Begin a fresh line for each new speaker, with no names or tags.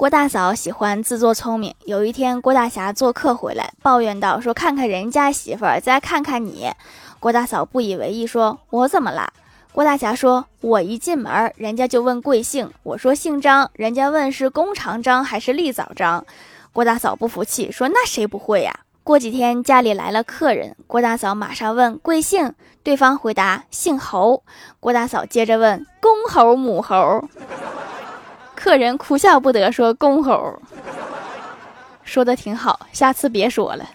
郭大嫂喜欢自作聪明。有一天，郭大侠做客回来，抱怨道：“说看看人家媳妇儿，再看看你。”郭大嫂不以为意，说：“我怎么啦？”郭大侠说：“我一进门，人家就问贵姓，我说姓张，人家问是弓长张还是立早张。”郭大嫂不服气，说：“那谁不会呀？”过几天家里来了客人，郭大嫂马上问贵姓，对方回答姓侯。郭大嫂接着问公猴母猴。客人哭笑不得，说：“公猴，说的挺好，下次别说了。”